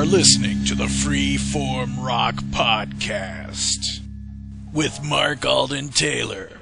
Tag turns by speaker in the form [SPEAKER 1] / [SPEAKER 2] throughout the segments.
[SPEAKER 1] are listening to the Freeform Rock Podcast with Mark Alden Taylor.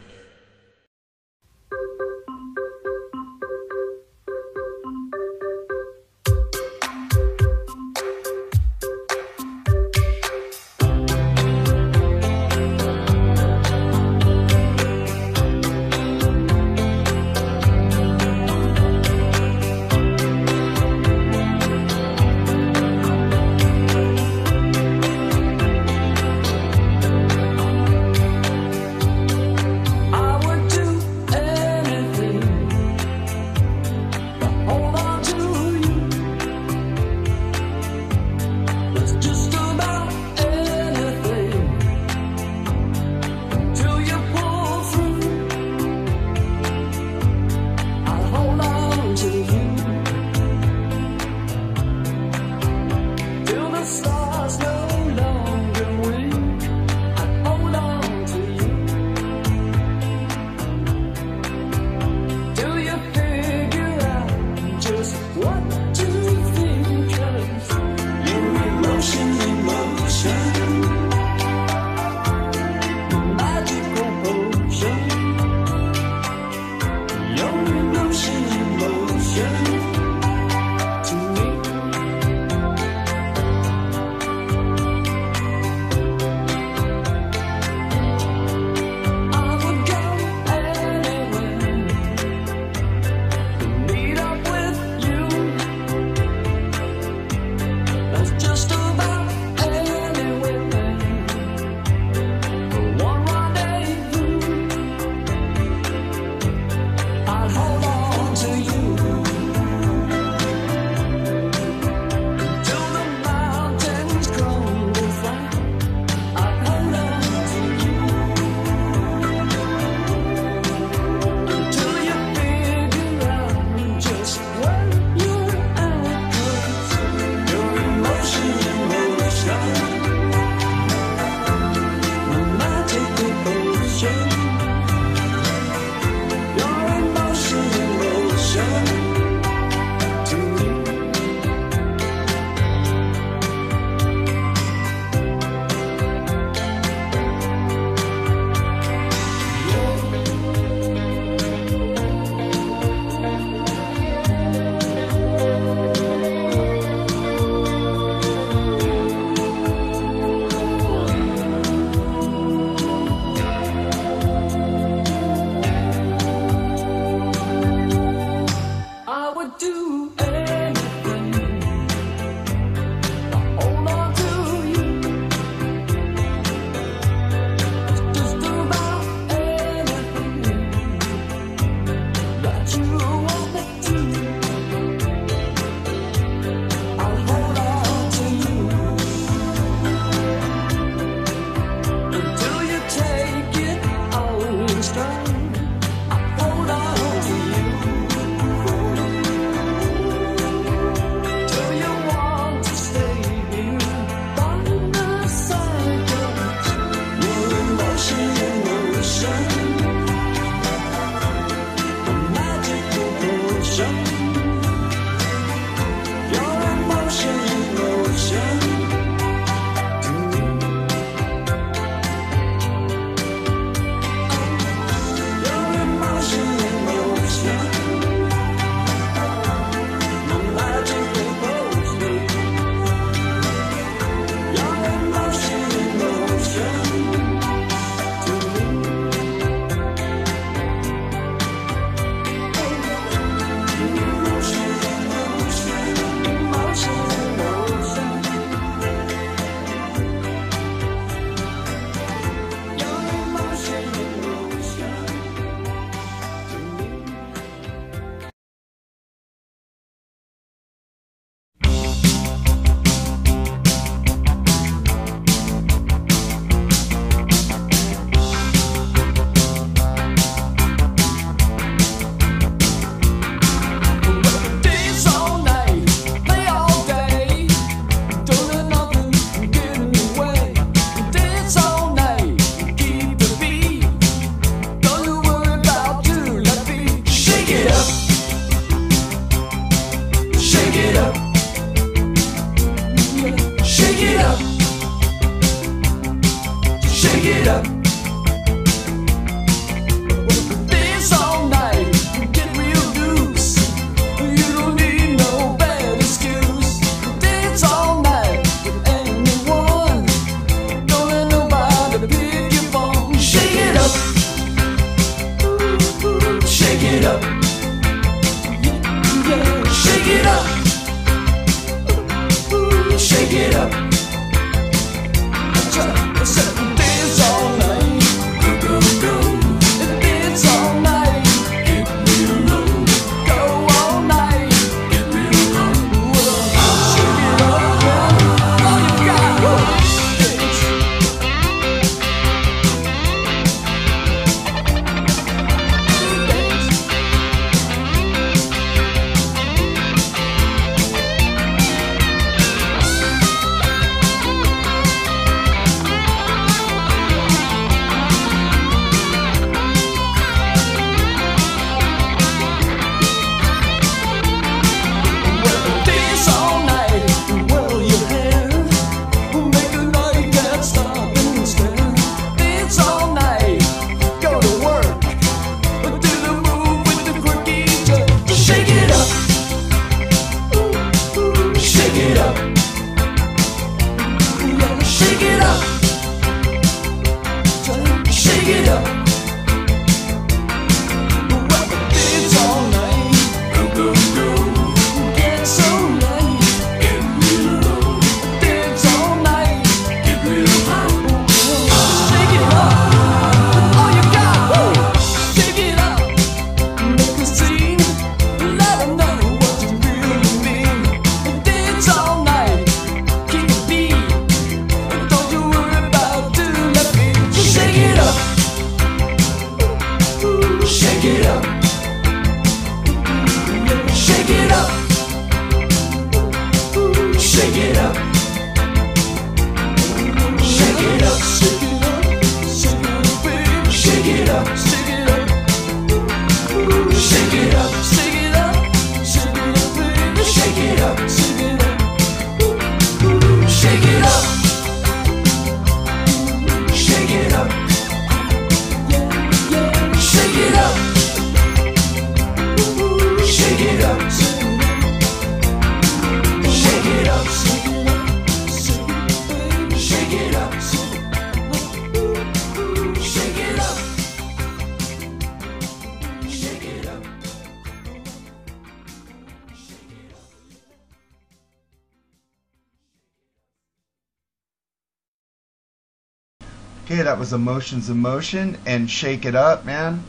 [SPEAKER 2] Okay, that was Emotions in Motion and Shake It Up, man.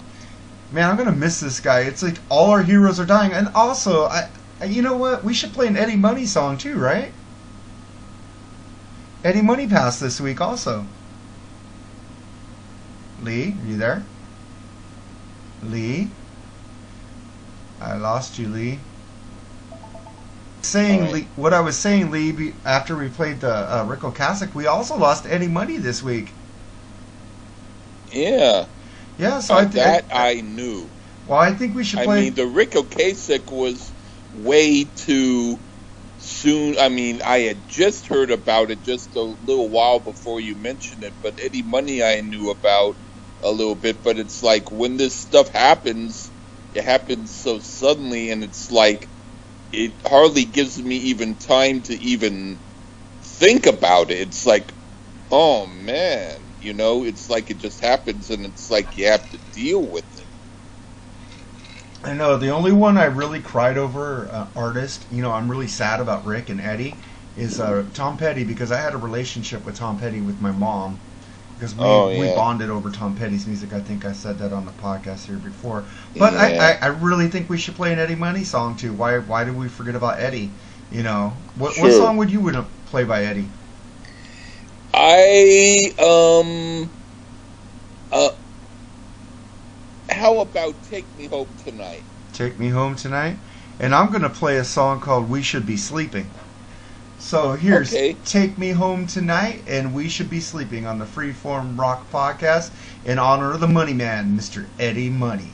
[SPEAKER 2] Man, I'm gonna miss this guy. It's like all our heroes are dying, and also, I, you know what? We should play an Eddie Money song too, right? Eddie Money passed this week, also. Lee, are you there? Lee, I lost you, Lee. Saying
[SPEAKER 3] Alright.
[SPEAKER 2] Lee, what I was saying, Lee, after we played the uh, Ocasek, we also lost Eddie Money this week.
[SPEAKER 3] Yeah,
[SPEAKER 2] Yeah, so
[SPEAKER 3] uh,
[SPEAKER 2] I think
[SPEAKER 3] that I knew.
[SPEAKER 2] well, I think we should
[SPEAKER 3] I
[SPEAKER 2] play.
[SPEAKER 3] mean, the Ric Ocasek was way too soon. I mean, I had just heard about it just a little while before you mentioned it, but Eddie Money I knew about a little bit. But it's like when this stuff happens, it happens so suddenly, and it's like it hardly gives me even time to even think about it. It's like, oh man, you know, it's like it just happens, and it's like you have to deal with it.
[SPEAKER 2] I know the only one I really cried over uh, artist. You know, I'm really sad about Ric and Eddie. Is uh, Tom Petty because I had a relationship with Tom Petty with my mom because we,
[SPEAKER 3] Oh,
[SPEAKER 2] we bonded over Tom Petty's music. I think I said that on the podcast here before. But
[SPEAKER 3] Yeah.
[SPEAKER 2] I, I, I really think we should play an Eddie Money song too. Why why did we forget about Eddie? You know, what what song would you would play by Eddie?
[SPEAKER 3] I um uh how about Take Me Home Tonight?
[SPEAKER 2] Take Me Home Tonight. And I'm going to play a song called We Should Be Sleeping. So here's
[SPEAKER 3] Okay.
[SPEAKER 2] Take Me Home Tonight and We Should Be Sleeping on the Freeform Rock Podcast in honor of the Money Man, Mr. Eddie Money.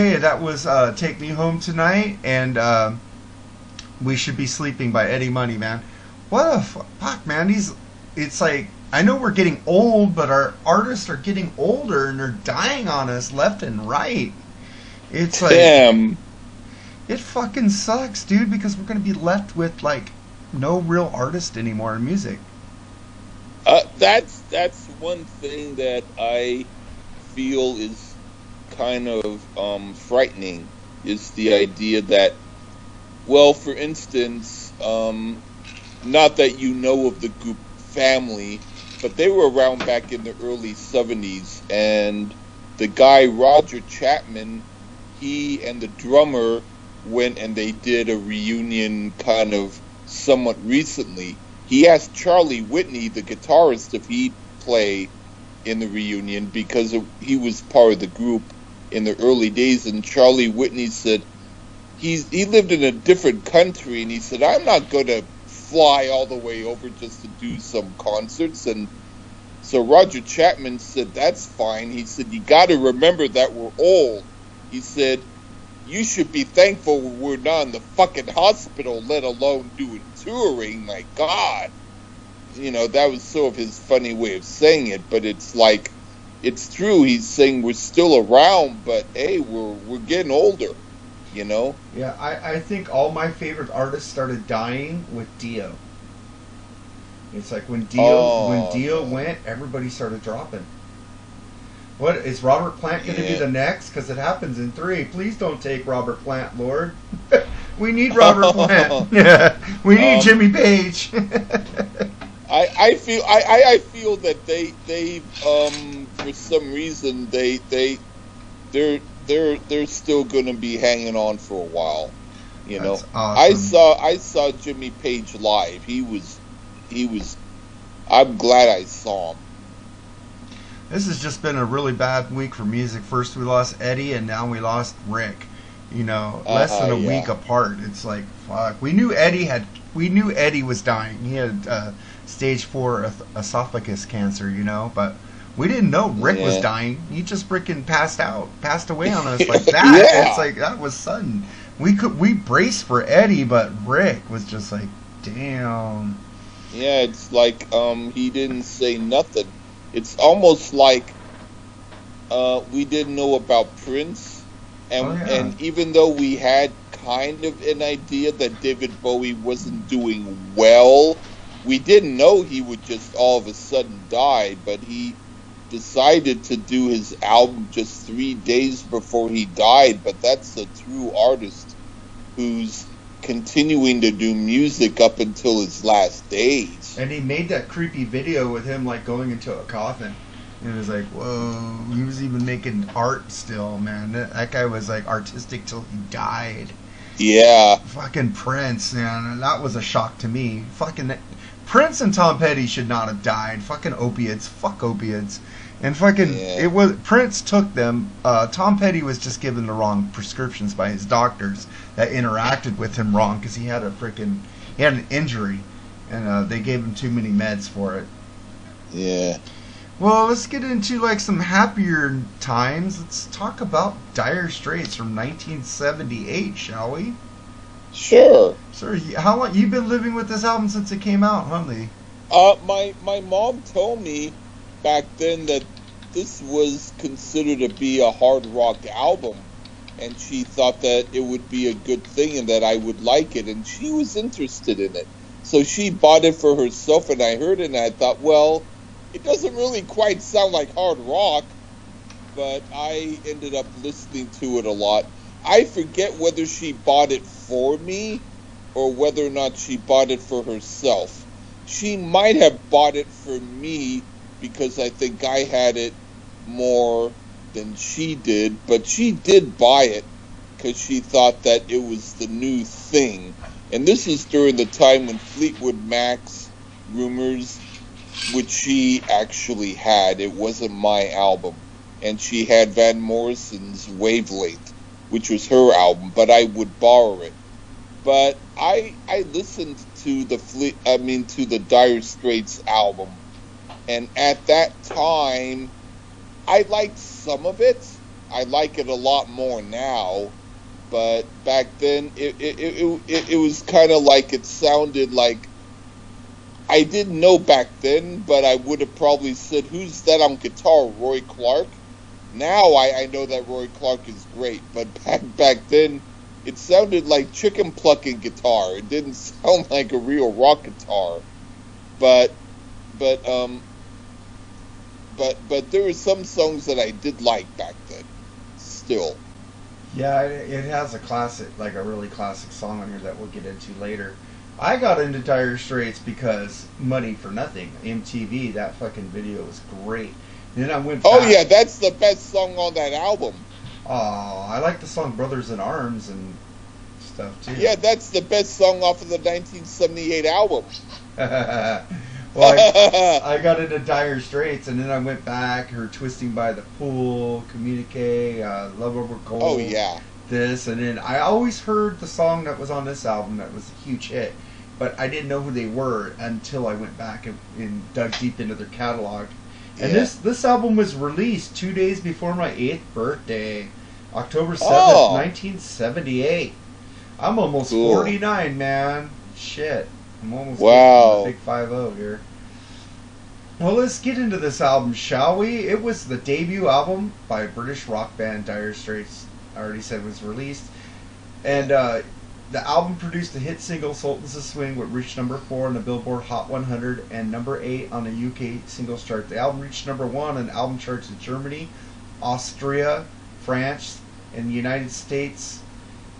[SPEAKER 2] Okay, that was uh, "Take Me Home Tonight," and uh, "We Should Be Sleeping" by Eddie Money. Man, what a fu- fuck, man! These, it's like I know we're getting old, but our artists are getting older and they're dying on us left and right. It's like
[SPEAKER 3] Damn.
[SPEAKER 2] it fucking sucks, dude, because we're gonna be left with like no real artist anymore in music.
[SPEAKER 3] Uh, that's that's one thing that I feel is kind of um, frightening is the idea that, well, for instance, um, not that you know of the group Family, but they were around back in the early '70s, and the guy Roger Chapman, he and the drummer went and they did a reunion kind of somewhat recently. He asked Charlie Whitney, the guitarist, if he'd play in the reunion because he was part of the group in the early days. And Charlie Whitney said he's he lived in a different country, and he said I'm not going to fly all the way over just to do some concerts. And so Roger Chapman said that's fine. He said you got to remember that we're old. He said you should be thankful we're not in the fucking hospital, let alone doing touring. My God. You know, that was sort of his funny way of saying it, but it's like, it's true. He's saying we're still around, but hey, we're we're getting older. You know?
[SPEAKER 2] Yeah, I, I think all my favorite artists started dying with Dio. It's like when Dio
[SPEAKER 3] Oh.
[SPEAKER 2] when Dio went, everybody started dropping. What is Robert Plant going to be the next? Because it happens in three. Please don't take Robert Plant, Lord. we need Robert Plant. Yeah, we need
[SPEAKER 3] Um,
[SPEAKER 2] Jimmy Page.
[SPEAKER 3] I, I feel I, I feel that they they um for some reason they they they're they're they're still gonna be hanging on for a while. You know.
[SPEAKER 2] That's
[SPEAKER 3] I saw I saw Jimmy Page live. He was he was I'm glad I saw him.
[SPEAKER 2] This has just been a really bad week for music. First we lost Eddie, and now we lost Ric. You know, less than a
[SPEAKER 3] yeah.
[SPEAKER 2] week apart. It's like fuck. We knew Eddie had. We knew Eddie was dying. He had uh, stage four esophagus cancer. You know, but we didn't know Ric was dying. He just freaking passed out, passed away on us like that.
[SPEAKER 3] Yeah.
[SPEAKER 2] It's like that was sudden. We could we braced for Eddie, but Ric was just like, damn.
[SPEAKER 3] Yeah, it's like um, he didn't say nothing. It's almost like uh, we didn't know about Prince, and
[SPEAKER 2] Oh, yeah.
[SPEAKER 3] and even though we had kind of an idea that David Bowie wasn't doing well, we didn't know he would just all of a sudden die. But he decided to do his album just three days before he died. But that's a true artist who's continuing to do music up until his last days.
[SPEAKER 2] And he made that creepy video with him like going into a coffin. And it was like, whoa. He was even making art still, man. That, that guy was like artistic till he died.
[SPEAKER 3] Yeah,
[SPEAKER 2] Fucking Prince, man. That was a shock to me. Fucking Prince and Tom Petty should not have died. Fucking opiates. Fuck opiates. And fucking
[SPEAKER 3] Yeah.
[SPEAKER 2] it was Prince took them. Uh, Tom Petty was just given the wrong prescriptions by his doctors that interacted with him wrong because he had a freaking he had an injury, and uh, they gave him too many meds for it.
[SPEAKER 3] yeah.
[SPEAKER 2] Well, let's get into like some happier times. Let's talk about Dire Straits from 1978, shall we?
[SPEAKER 3] Sure.
[SPEAKER 2] Sir, how long you've been living with this album since it came out, huh, Lee?
[SPEAKER 3] Uh, my my mom told me back then that this was considered to be a hard rock album, and she thought that it would be a good thing and that I would like it, and she was interested in it. So she bought it for herself, and I heard it, and I thought, well, it doesn't really quite sound like hard rock, but I ended up listening to it a lot. I forget whether she bought it for me or whether or not she bought it for herself. She might have bought it for me because I think I had it more than she did, but she did buy it because she thought that it was the new thing. And this is during the time when Fleetwood Mac's Rumors, which she actually had, it wasn't my album. And she had Van Morrison's Wavelength, which was her album, but I would borrow it. But I I listened to the Fleet I mean to the Dire Straits album and at that time I liked some of it, I like it a lot more now, but back then it it it, it, it was kind of like it sounded like I didn't know back then, but I would have probably said, "Who's that on guitar, Roy Clark?" Now I, I know that Roy Clark is great, but back back then it sounded like chicken plucking guitar. It didn't sound like a real rock guitar, but but um but but there were some songs that I did like back then. Still,
[SPEAKER 2] Yeah, it, it has a classic, like a really classic song on here that we'll get into later. I got into Dire Straits because Money for Nothing, MTV. That fucking video was great. Then I went.
[SPEAKER 3] oh yeah, that's the best song on that album.
[SPEAKER 2] Oh, I like the song "Brothers in Arms" and stuff too.
[SPEAKER 3] Yeah, that's the best song off of the 1978 album.
[SPEAKER 2] well, I, I got into Dire Straits, and then I went back. Her "Twisting by the Pool," "Communique," uh, "Love Over Gold."
[SPEAKER 3] oh yeah,
[SPEAKER 2] this, and then I always heard the song that was on this album that was a huge hit, but I didn't know who they were until I went back and, and dug deep into their catalog. And
[SPEAKER 3] Yeah.
[SPEAKER 2] this this album was released two days before my eighth birthday, October seventh,
[SPEAKER 3] Oh.
[SPEAKER 2] nineteen seventy eight. I'm almost
[SPEAKER 3] Cool.
[SPEAKER 2] forty nine, man. Shit, I'm almost
[SPEAKER 3] Wow.
[SPEAKER 2] big five zero here. Well, let's get into this album, shall we? It was the debut album by British rock band Dire Straits. I already said was released, and uh, the album produced the hit single "Sultans of Swing," which reached number four on the Billboard Hot 100 and number eight on the UK singles chart. The album reached number one on album charts in Germany, Austria, France, and the United States,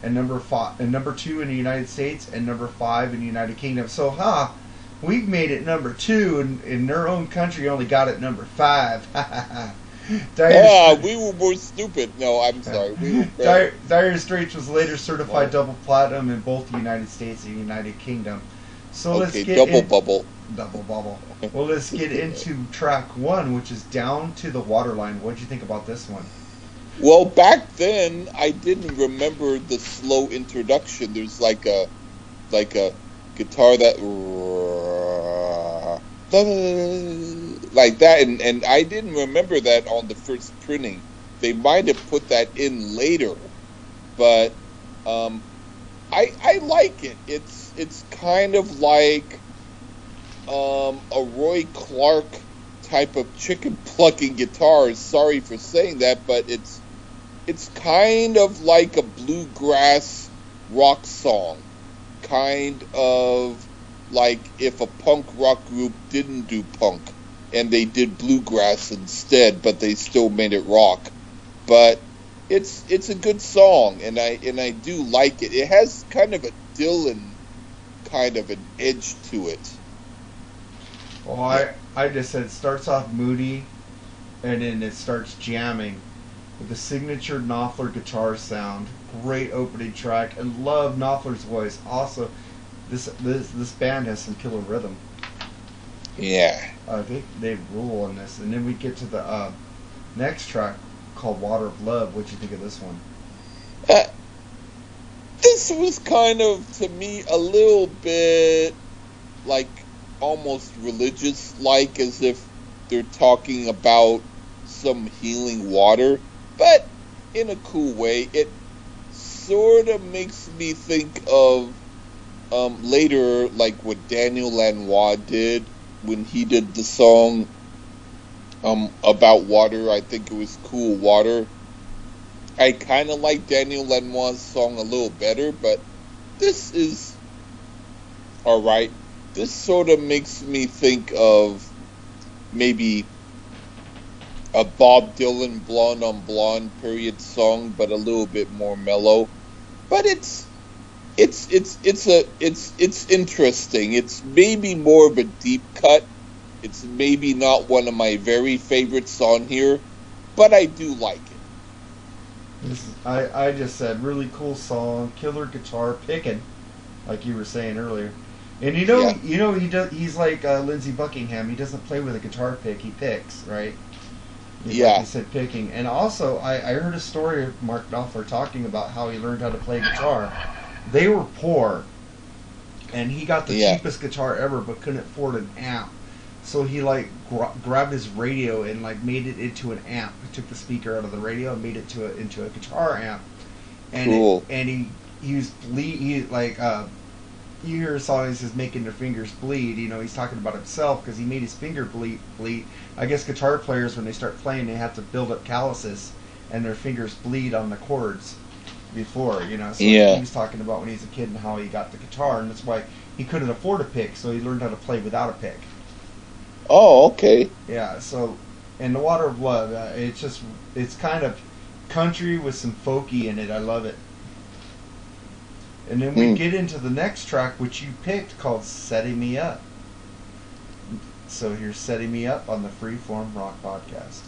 [SPEAKER 2] and number five and number two in the United States, and number five in the United Kingdom. So, ha. We've made it number two, and in their own country only got it number five. Dire
[SPEAKER 3] yeah,
[SPEAKER 2] Straits-
[SPEAKER 3] we were more stupid. No, I'm sorry. We
[SPEAKER 2] Dire, Dire Straits was later certified
[SPEAKER 3] Wow.
[SPEAKER 2] double platinum in both the United States and United Kingdom. So let's get
[SPEAKER 3] Double
[SPEAKER 2] in-
[SPEAKER 3] bubble.
[SPEAKER 2] double bubble. Well, let's get into track one, which is "Down to the Waterline." What'd you think about this one?
[SPEAKER 3] Well, back then I didn't remember the slow introduction. There's like a like a guitar that like that, and and I didn't remember that on the first printing. They might have put that in later, but um, I I like it. It's it's kind of like um, a Roy Clark type of chicken plucking guitar. Sorry for saying that, but it's it's kind of like a bluegrass rock song, kind of like if a punk rock group didn't do punk and they did bluegrass instead, but they still made it rock. But it's it's a good song, and I and I do like it. It has kind of a Dylan kind of an edge to it.
[SPEAKER 2] Well, I I just said it starts off moody, and then it starts jamming with the signature Knopfler guitar sound. Great opening track, and love Knopfler's voice. Also, this this this band has some killer rhythm.
[SPEAKER 3] Yeah.
[SPEAKER 2] Uh, they they rule on this, and then we get to the uh, next track called "Water of Love." What would you think of this one?
[SPEAKER 3] Uh, this was kind of to me a little bit like almost religious like as if they're talking about some healing water but in a cool way it sort of makes me think of um, later like what daniel lanois did when he did the song um, about water i think it was cool water I kind of like Daniel Lanois' song a little better, but this is all right. This sort of makes me think of maybe a Bob Dylan "Blonde on Blonde" period song, but a little bit more mellow. But it's it's it's it's a it's it's interesting. It's maybe more of a deep cut. It's maybe not one of my very favorites on here, but I do like it.
[SPEAKER 2] This is, I I just said really cool song, killer guitar picking, like you were saying earlier. And you know
[SPEAKER 3] Yeah.
[SPEAKER 2] you know he does he's like uh, Lindsey Buckingham. He doesn't play with a guitar pick. He picks right.
[SPEAKER 3] Yeah.
[SPEAKER 2] Like said picking. And also I I heard a story of Mark Knopfler talking about how he learned how to play guitar. They were poor, and he got the
[SPEAKER 3] Yeah.
[SPEAKER 2] cheapest guitar ever, but couldn't afford an amp. So he like gra- grabbed his radio and like made it into an amp. He took the speaker out of the radio and made it to a, into a guitar amp. And
[SPEAKER 3] Cool.
[SPEAKER 2] and he used bleed. He like uh, you hear a song that says making their fingers bleed. You know he's talking about himself because he made his finger bleed. Bleed. I guess guitar players when they start playing they have to build up calluses and their fingers bleed on the chords before. You know. So
[SPEAKER 3] Yeah.
[SPEAKER 2] he was talking about when he was a kid and how he got the guitar and that's why he couldn't afford a pick, so he learned how to play without a pick.
[SPEAKER 3] Oh, okay.
[SPEAKER 2] Yeah, so and the Water of Love, uh, it's just it's kind of country with some folky in it. I love it. And then we
[SPEAKER 3] Hmm.
[SPEAKER 2] get into the next track, which you picked, called "Setting Me Up." So here's "Setting Me Up" on the Freeform Rock Podcast.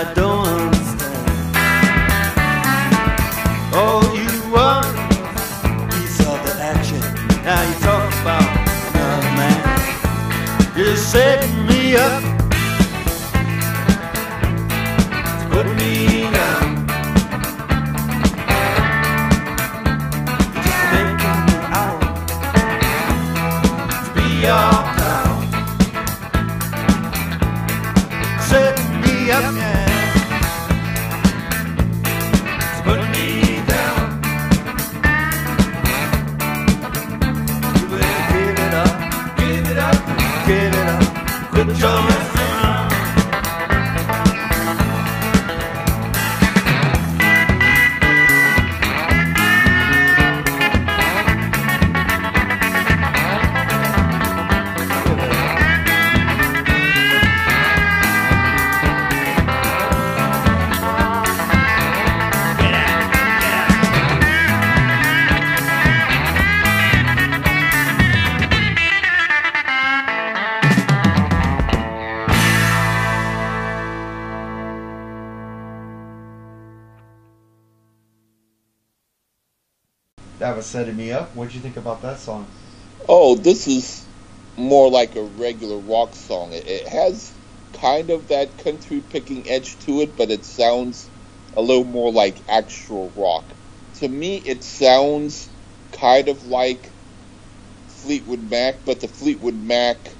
[SPEAKER 4] I don't
[SPEAKER 2] "Setting Me Up." What'd you think about that song?
[SPEAKER 3] Oh, this is more like a regular rock song. It, has kind of that country picking edge to it, but it sounds a little more like actual rock. To me, it sounds kind of like Fleetwood Mac, but the Fleetwood Mac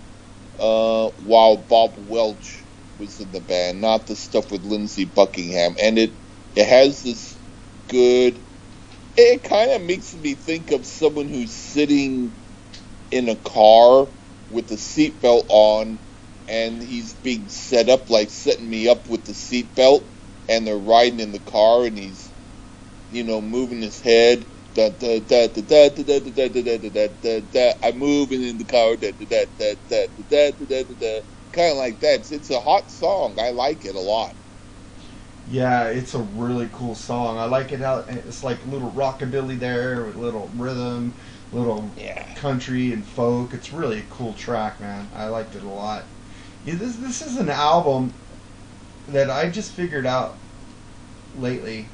[SPEAKER 3] uh, while Bob Welch was in the band, not the stuff with Lindsey Buckingham. And it it has this good. It kind of makes me think of someone who's sitting in a car with the seatbelt on, and he's being set up like setting me up with the seatbelt, and they're riding in the car, and he's, you know, moving his head. I'm moving in the car. Kind of like that. It's a hot song. I like it a lot.
[SPEAKER 2] Yeah, it's a really cool song. I like it how it's like little rockabilly there with little rhythm, little
[SPEAKER 3] Yeah.
[SPEAKER 2] country and folk. It's really a cool track, man. I liked it a lot. Yeah, this this is an album that I just figured out lately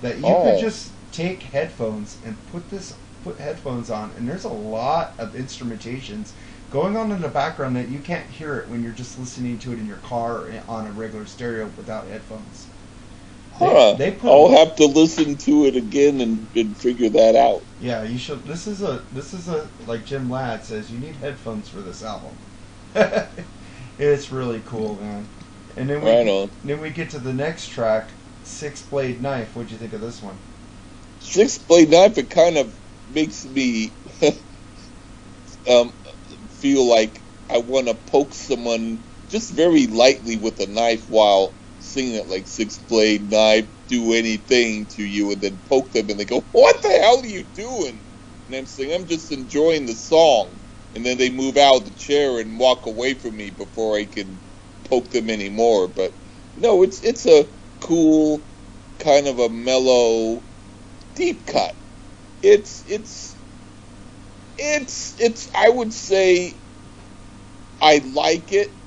[SPEAKER 2] that you
[SPEAKER 3] Oh.
[SPEAKER 2] could just take headphones and put this put headphones on and there's a lot of instrumentations going on in the background that you can't hear it when you're just listening to it in your car or on a regular stereo without headphones. They-
[SPEAKER 3] Huh.
[SPEAKER 2] they put-
[SPEAKER 3] I'll have to listen to it again and, and figure that out.
[SPEAKER 2] Yeah, you should. This is a. This is a. Like Jim Ladd says, you need headphones for this album. it's really cool, man. And then we
[SPEAKER 3] Right on.
[SPEAKER 2] then we get to the next track, Six Blade Knife. What'd you think of this one?
[SPEAKER 3] Six blade knife, it kind of makes me um, feel like I want to poke someone just very lightly with a knife while singing it like six blade knife, do anything to you, and then poke them, and they go, "What the hell are you doing?" And I'm saying, "I'm just enjoying the song," and then they move out of the chair and walk away from me before I can poke them anymore. But no, it's it's a cool, kind of a mellow, deep cut. It's it's it's it's I would say I like it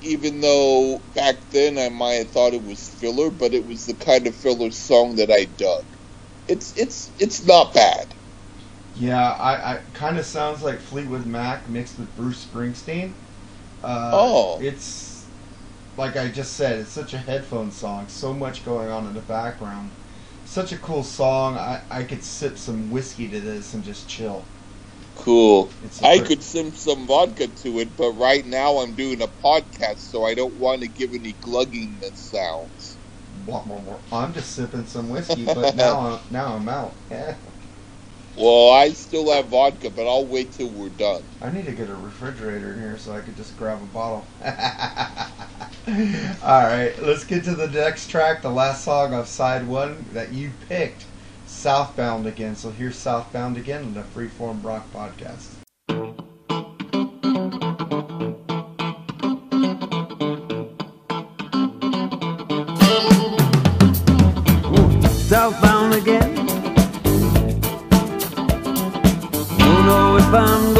[SPEAKER 3] even though back then I might have thought it was filler, but it was the kind of filler song that I dug. It's it's it's not bad.
[SPEAKER 2] Yeah, I, I kind of sounds like Fleetwood Mac mixed with Bruce Springsteen. Uh,
[SPEAKER 3] Oh.
[SPEAKER 2] it's like I just said, it's such a headphone song. So much going on in the background. Such a cool song. I, I could sip some whiskey to this and just chill.
[SPEAKER 3] Cool.
[SPEAKER 2] I a
[SPEAKER 3] I
[SPEAKER 2] per-
[SPEAKER 3] could sim some vodka to it, but right now I'm doing a podcast, so I don't want to give any sounds.
[SPEAKER 2] Blah, blah, blah. I'm just sipping some whiskey, but now I'm, now I'm out.
[SPEAKER 3] Well, I still have vodka, but I'll wait till we're done.
[SPEAKER 2] I need to get a refrigerator in here so I could just grab a bottle. All right, let's get to the next track, the last song of side one that you picked, Southbound again. So here's Southbound again on the Freeform Rock Podcast.
[SPEAKER 4] southbound again. Don't know if I'm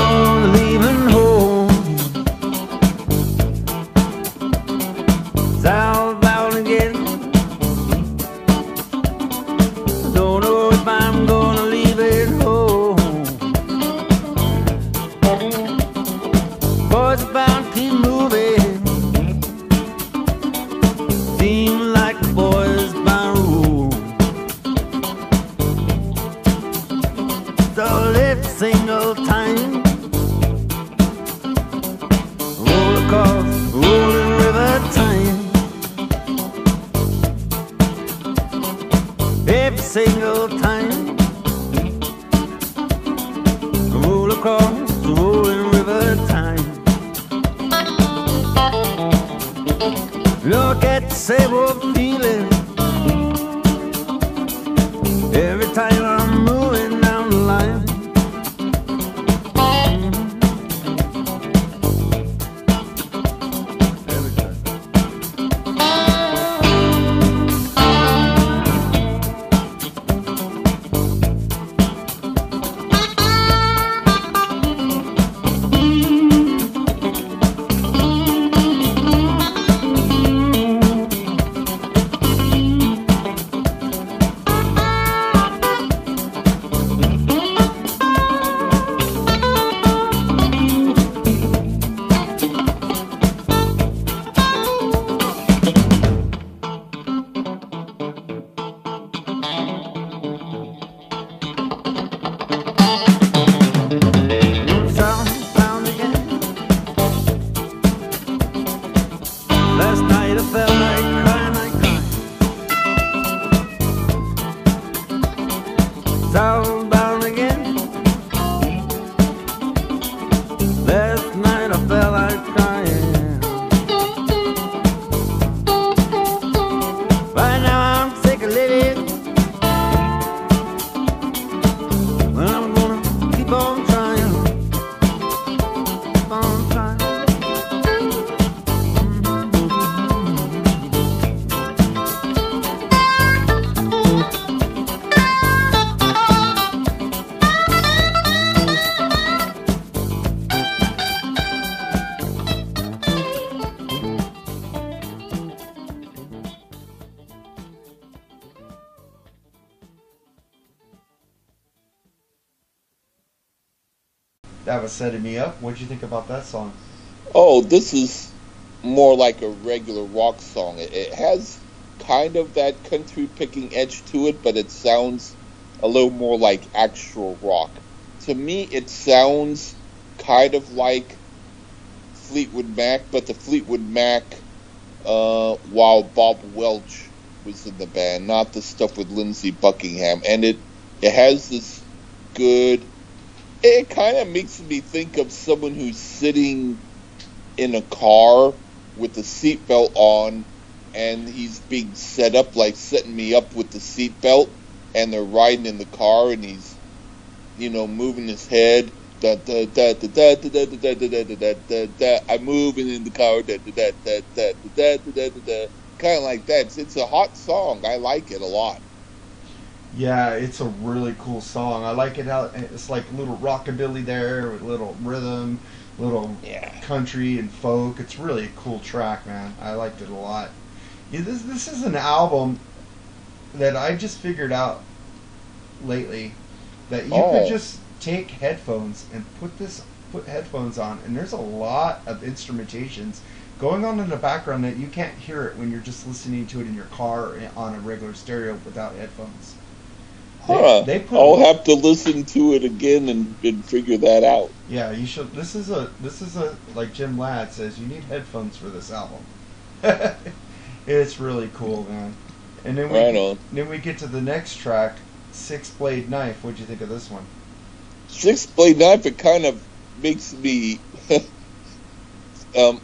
[SPEAKER 2] setting me up. What'd you think about that song?
[SPEAKER 3] Oh, this is more like a regular rock song. It, it has kind of that country picking edge to it, but it sounds a little more like actual rock. To me, it sounds kind of like Fleetwood Mac, but the Fleetwood Mac uh, while Bob Welch was in the band, not the stuff with Lindsey Buckingham. And it it has this good. It kind of makes me think of someone who's sitting in a car with the seatbelt on, and he's being set up like setting me up with the seatbelt, and they're riding in the car, and he's, you know, moving his head. I'm moving in the car. Kind of like that. It's a hot song. I like it a lot.
[SPEAKER 2] Yeah, it's a really cool song. I like it how it's like a little rockabilly there, with little rhythm, little
[SPEAKER 3] Yeah.
[SPEAKER 2] country and folk. It's really a cool track, man. I liked it a lot. Yeah, this this is an album that I just figured out lately that you
[SPEAKER 3] Oh.
[SPEAKER 2] could just take headphones and put this put headphones on and there's a lot of instrumentations going on in the background that you can't hear it when you're just listening to it in your car or on a regular stereo without headphones. They-
[SPEAKER 3] Huh.
[SPEAKER 2] they put-
[SPEAKER 3] I'll have to listen to it again and, and figure that out.
[SPEAKER 2] Yeah, you should. This is a. This is a. Like Jim Ladd says, you need headphones for this album. it's really cool, man. And then we
[SPEAKER 3] Right on.
[SPEAKER 2] then we get to the next track, Six Blade Knife. What'd you think of this one?
[SPEAKER 3] Six blade knife. It kind of makes me um,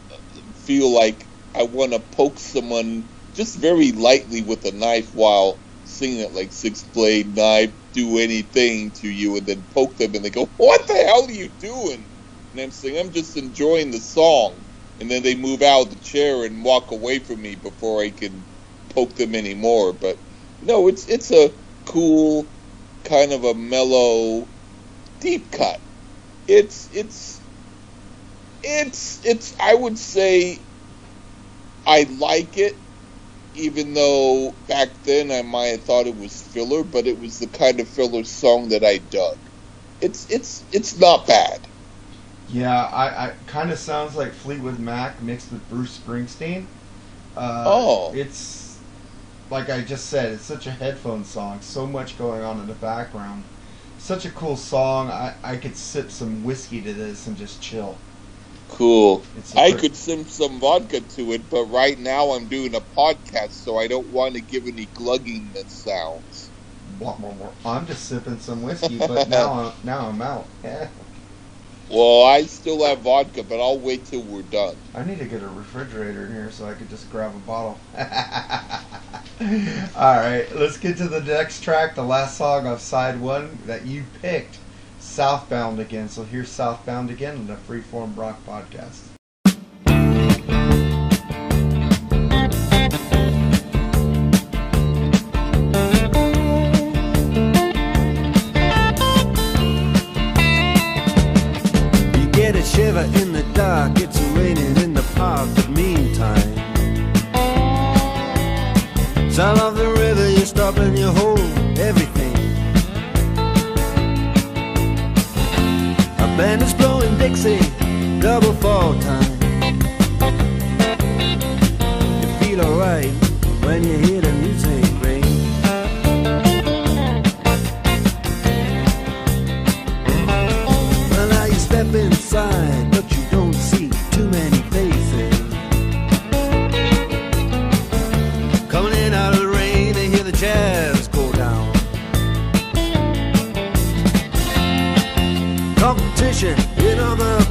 [SPEAKER 3] feel like I want to poke someone just very lightly with a knife while singing it like six blade knife. Do anything to you, and then poke them, and they go, "What the hell are you doing?" And I'm saying, "I'm just enjoying the song." And then they move out of the chair and walk away from me before I can poke them anymore. But no, it's it's a cool, kind of a mellow, deep cut. It's it's it's it's I would say I like it even though back then I might have thought it was filler, but it was the kind of filler song that I dug. It's it's it's not bad.
[SPEAKER 2] Yeah, I, I kind of sounds like Fleetwood Mac mixed with Bruce Springsteen. Uh,
[SPEAKER 3] Oh.
[SPEAKER 2] it's like I just said, it's such a headphone song. So much going on in the background. Such a cool song. I, I could sip some whiskey to this and just chill.
[SPEAKER 3] Cool. I could sip some vodka to it, but right now I'm doing a podcast, so I don't want to give any glugging that sounds.
[SPEAKER 2] I'm just sipping some whiskey, but now I'm, now I'm out.
[SPEAKER 3] Well, I still have vodka, but I'll wait till we're done.
[SPEAKER 2] I need to get a refrigerator in here so I could just grab a bottle. All right, let's get to the next track, the last song of side one that you picked, Southbound again. So here's Southbound again in the Freeform Rock podcast.
[SPEAKER 4] You get a shiver in the dark, it's raining in the park, but meantime. Sound of the river, you stop and you hold double fall time. You feel alright when you hear the music ring. Well, now you step inside, but you don't see too many faces. Coming in out of the rain, they hear the jazz go down. Competition in other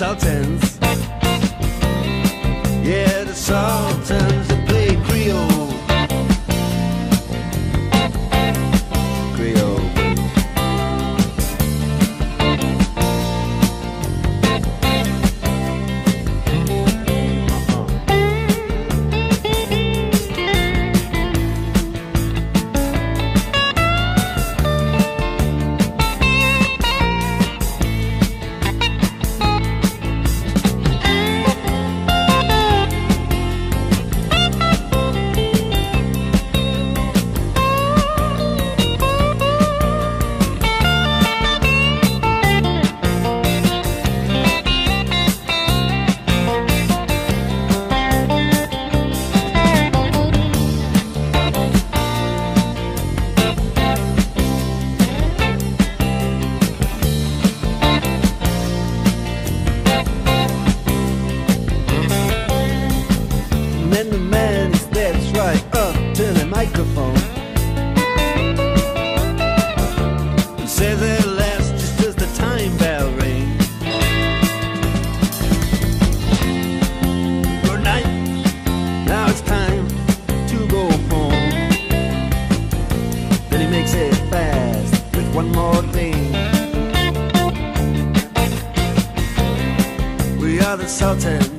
[SPEAKER 4] Sultans, We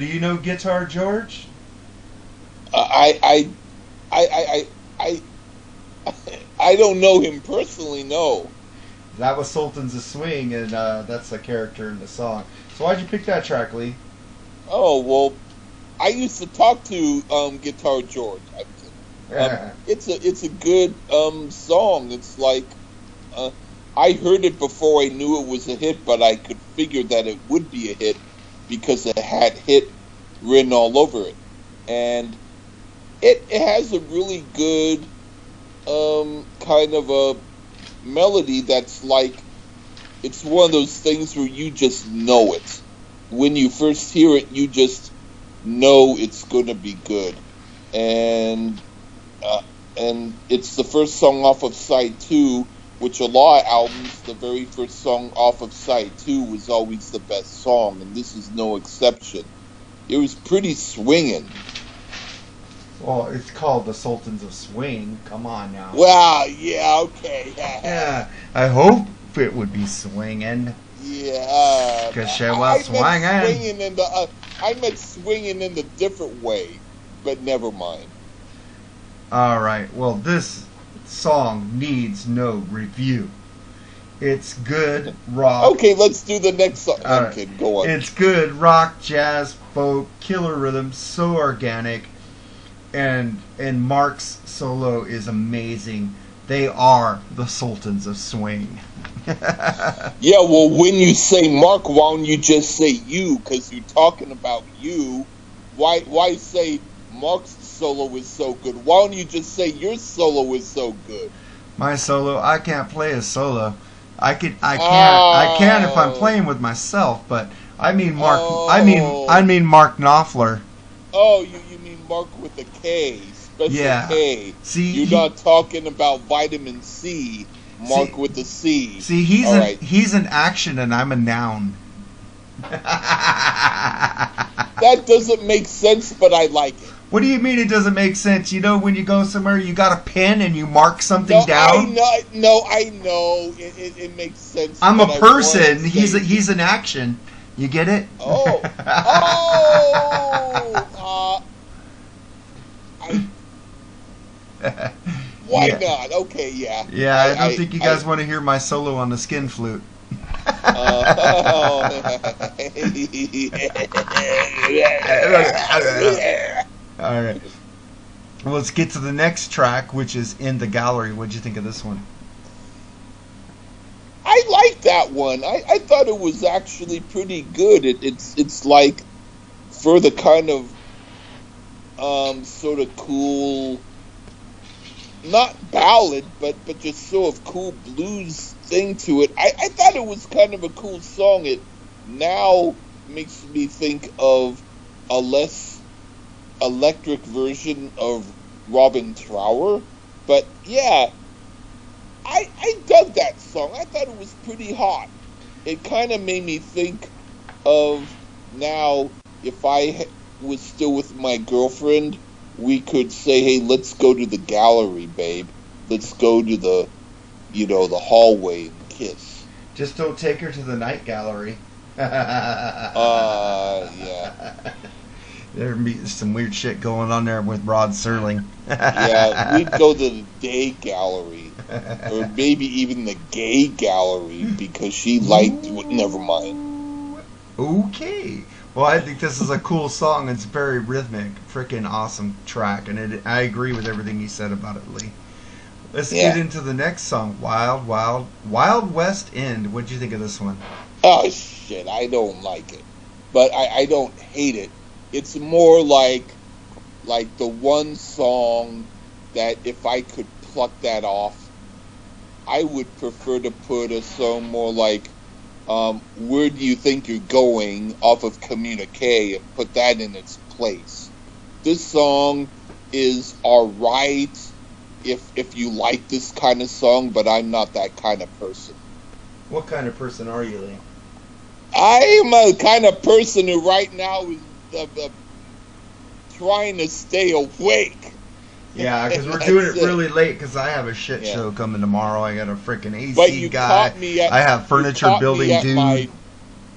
[SPEAKER 2] do you know Guitar George?
[SPEAKER 3] I I I I I I, I don't know him personally. No.
[SPEAKER 2] That was Sultans a Swing, and uh, that's a character in the song. So why'd you pick that track, Lee?
[SPEAKER 3] Oh well, I used to talk to um, Guitar George. I- Um, it's a it's a good um, song. It's like uh, I heard it before I knew it was a hit, but I could figure that it would be a hit because it had hit written all over it, and it it has a really good um, kind of a melody that's like it's one of those things where you just know it when you first hear it. You just know it's to be good, and uh, and it's the first song off of side two, which a lot of albums, the very first song off of side two was always the best song, and this is no exception. it was pretty swinging.
[SPEAKER 2] Well, it's called the Sultans of Swing. Come on now.
[SPEAKER 3] Well, yeah, okay,
[SPEAKER 2] Yeah, I hope it would be swinging.
[SPEAKER 3] yeah.
[SPEAKER 2] 'Cause she was
[SPEAKER 3] I meant
[SPEAKER 2] swinging.
[SPEAKER 3] swinging in the. Uh, I meant swinging in the different way, but never mind.
[SPEAKER 2] All right. Well, this song needs no review. It's good rock.
[SPEAKER 3] Okay, let's do the next song.
[SPEAKER 2] All right.
[SPEAKER 3] Okay, go on.
[SPEAKER 2] It's good rock, jazz, folk, killer rhythm, so organic, and and Mark's solo is amazing. They are the sultans of swing.
[SPEAKER 3] Yeah, well, when you say Mark, why don't you just say you? Because you're talking about you. Why why say Mark's solo is so good? Why don't you just say your solo is so good?
[SPEAKER 2] My solo, I can't play a solo. I could, I can, I can if I'm
[SPEAKER 3] Oh.
[SPEAKER 2] playing with myself, but I mean Mark, I mean,
[SPEAKER 3] Oh.
[SPEAKER 2] I mean Mark Knopfler.
[SPEAKER 3] Oh, you you mean Mark with a K, special
[SPEAKER 2] Yeah.
[SPEAKER 3] K.
[SPEAKER 2] See,
[SPEAKER 3] You're
[SPEAKER 2] he-
[SPEAKER 3] not talking about vitamin C, Mark
[SPEAKER 2] See-
[SPEAKER 3] with a C.
[SPEAKER 2] See, he's
[SPEAKER 3] All
[SPEAKER 2] an,
[SPEAKER 3] right.
[SPEAKER 2] he's an action and I'm a noun.
[SPEAKER 3] That doesn't make sense, but I like it.
[SPEAKER 2] What do you mean it doesn't make sense? You know, when you go somewhere, you got a pen and you mark something
[SPEAKER 3] No, I know, no, I know. It, it, it makes sense.
[SPEAKER 2] I'm a
[SPEAKER 3] I
[SPEAKER 2] person. He's a, he's an action. You get it?
[SPEAKER 3] Oh, oh, uh, I, why
[SPEAKER 2] Yeah.
[SPEAKER 3] not? Okay, yeah.
[SPEAKER 2] Yeah, I, don't think you guys want to hear my solo on the skin flute.
[SPEAKER 3] Uh,
[SPEAKER 2] All right. Well, let's get to the next track, which is in the gallery. What'd you think of this one?
[SPEAKER 3] I like that one. I, I thought it was actually pretty good. It, it's it's like for the kind of um, sort of cool, not ballad, but but just sort of cool blues thing to it. I, I thought it was kind of a cool song. It now makes me think of a less electric version of Robin Trower, but yeah, I, I dug that song. I thought it was pretty hot. It kind of made me think of now if I ha- was still with my girlfriend, we could say, "Hey, let's go to the gallery, babe. Let's go to the, you know, the hallway and kiss."
[SPEAKER 2] Just don't take her to the night gallery.
[SPEAKER 3] Uh, yeah,
[SPEAKER 2] There'd be some weird shit going on there with Rod Serling.
[SPEAKER 3] yeah. We'd go to the day gallery, or maybe even the gay gallery because she liked. Never mind.
[SPEAKER 2] Okay. Well, I think this is a cool song. It's very rhythmic, freaking awesome track, and it, I agree with everything you said about it, Lee. Let's
[SPEAKER 3] Yeah.
[SPEAKER 2] get into the next song, Wild Wild Wild West End. What'd you think of this one?
[SPEAKER 3] Oh shit, I don't like it, but I, I don't hate it. It's more like like the one song that if I could pluck that off, I would prefer to put a song more like um, "Where Do You Think You're Going" off of Communique and put that in its place. This song is alright if if you like this kind of song, but I'm not that kind of person.
[SPEAKER 2] What kind of person are you, Lee?
[SPEAKER 3] I am a kind of person who right now is uh, uh, trying to stay awake.
[SPEAKER 2] Yeah, because we're doing it really late because I have a shit
[SPEAKER 3] Yeah.
[SPEAKER 2] show coming tomorrow. I got a freaking AC
[SPEAKER 3] But you
[SPEAKER 2] guy.
[SPEAKER 3] caught me at
[SPEAKER 2] I have furniture building dude.
[SPEAKER 3] My,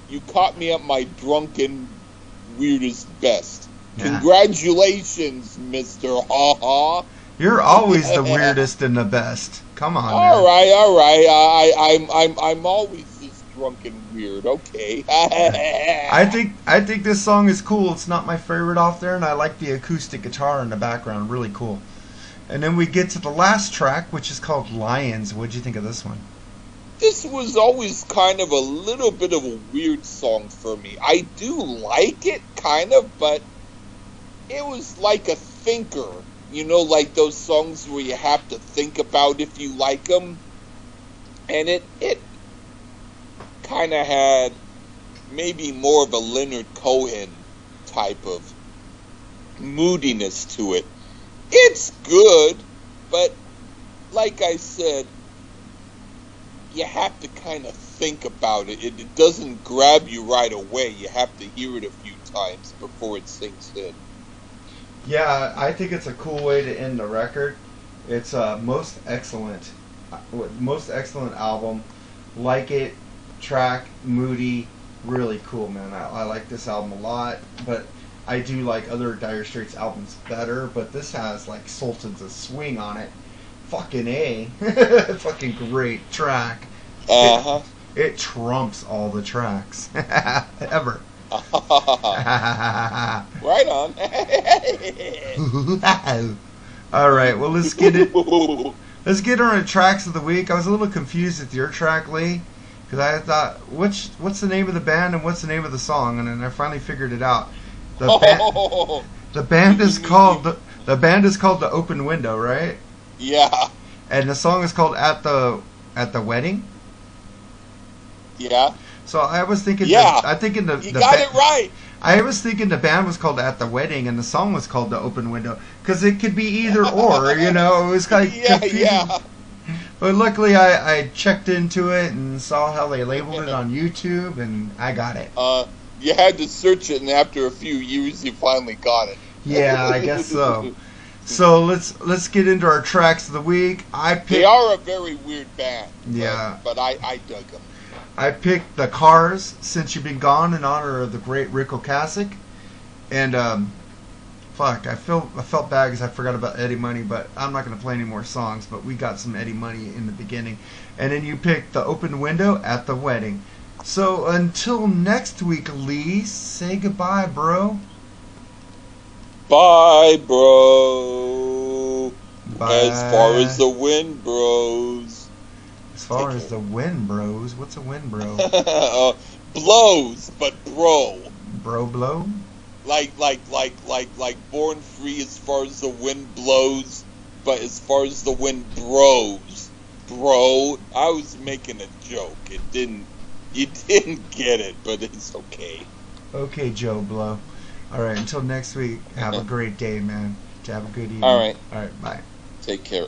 [SPEAKER 3] you caught me at my drunken weirdest best.
[SPEAKER 2] Yeah.
[SPEAKER 3] Congratulations, Mister Ha Ha.
[SPEAKER 2] You're always the weirdest and the best. Come on.
[SPEAKER 3] All
[SPEAKER 2] man.
[SPEAKER 3] right, all right. I, I'm I'm I'm always drunken weird. Okay.
[SPEAKER 2] I think I think this song is cool. It's not my favorite off there, and I like the acoustic guitar in the background. Really cool. And then we get to the last track, which is called Lions. What'd you think of this one?
[SPEAKER 3] this was always kind of a little bit of a weird song for me. I do like it, kind of, but it was like a thinker. You know, like those songs where you have to think about if you like them. And it it kind of had maybe more of a Leonard Cohen type of moodiness to it. It's good, but like I said, you have to kind of think about it. it. It doesn't grab you right away. You have to hear it a few times before it sinks in.
[SPEAKER 2] Yeah, I think it's a cool way to end the record. It's uh, most excellent, uh, most excellent album. Like it, track, moody, really cool, man. I, I like this album a lot, but I do like other Dire Straits albums better. But this has like Sultans of Swing on it. Fucking a, fucking great track.
[SPEAKER 3] Uh huh.
[SPEAKER 2] It trumps all the tracks ever.
[SPEAKER 3] right on.
[SPEAKER 2] all right, well let's get it. Let's get on tracks of the week. I was a little confused with your track, Lee, because I thought, which what's the name of the band and what's the name of the song, and then I finally figured it out. The oh, band,
[SPEAKER 3] Oh,
[SPEAKER 2] the band is called the, the band is called the Open Window, right?
[SPEAKER 3] yeah,
[SPEAKER 2] And the song is called At the At the Wedding.
[SPEAKER 3] yeah.
[SPEAKER 2] So I was thinking,
[SPEAKER 3] Yeah.
[SPEAKER 2] the, I thinking the,
[SPEAKER 3] You
[SPEAKER 2] the
[SPEAKER 3] got
[SPEAKER 2] ba-
[SPEAKER 3] it right.
[SPEAKER 2] I was thinking the band was called At the Wedding and the song was called The Open Window because it could be either or, you know. It was kind of
[SPEAKER 3] Yeah,
[SPEAKER 2] confusing.
[SPEAKER 3] yeah.
[SPEAKER 2] But luckily, I, I checked into it and saw how they labeled it on YouTube, and I got it.
[SPEAKER 3] Uh, you had to search it, and after a few years, you finally got it.
[SPEAKER 2] Yeah, I guess so. So let's let's get into our tracks of the week. I
[SPEAKER 3] They are a very weird band. but-
[SPEAKER 2] Yeah.
[SPEAKER 3] But, I, I dug them.
[SPEAKER 2] I picked the Cars since you've been gone in honor of the great Ric Ocasek, and um, fuck, I feel I felt bad because I forgot about Eddie Money, but I'm not gonna play any more songs. But we got some Eddie Money in the beginning, and then you picked the Open Window at the wedding. So until next week, Lee, say goodbye, bro.
[SPEAKER 3] Bye, bro.
[SPEAKER 2] Bye.
[SPEAKER 3] As far as the wind, bros.
[SPEAKER 2] as far
[SPEAKER 3] Take
[SPEAKER 2] as the wind, bros. What's a wind, bro?
[SPEAKER 3] uh, blows, but bro.
[SPEAKER 2] bro blow.
[SPEAKER 3] Like, like, like, like, like born free as far as the wind blows, but as far as the wind bros, bro. I was making a joke. It didn't. You didn't get it, but it's okay.
[SPEAKER 2] Okay, Joe Blow. All right. Until next week. Have a great day, man. Have a good evening.
[SPEAKER 3] All right.
[SPEAKER 2] All right. Bye.
[SPEAKER 3] Take care.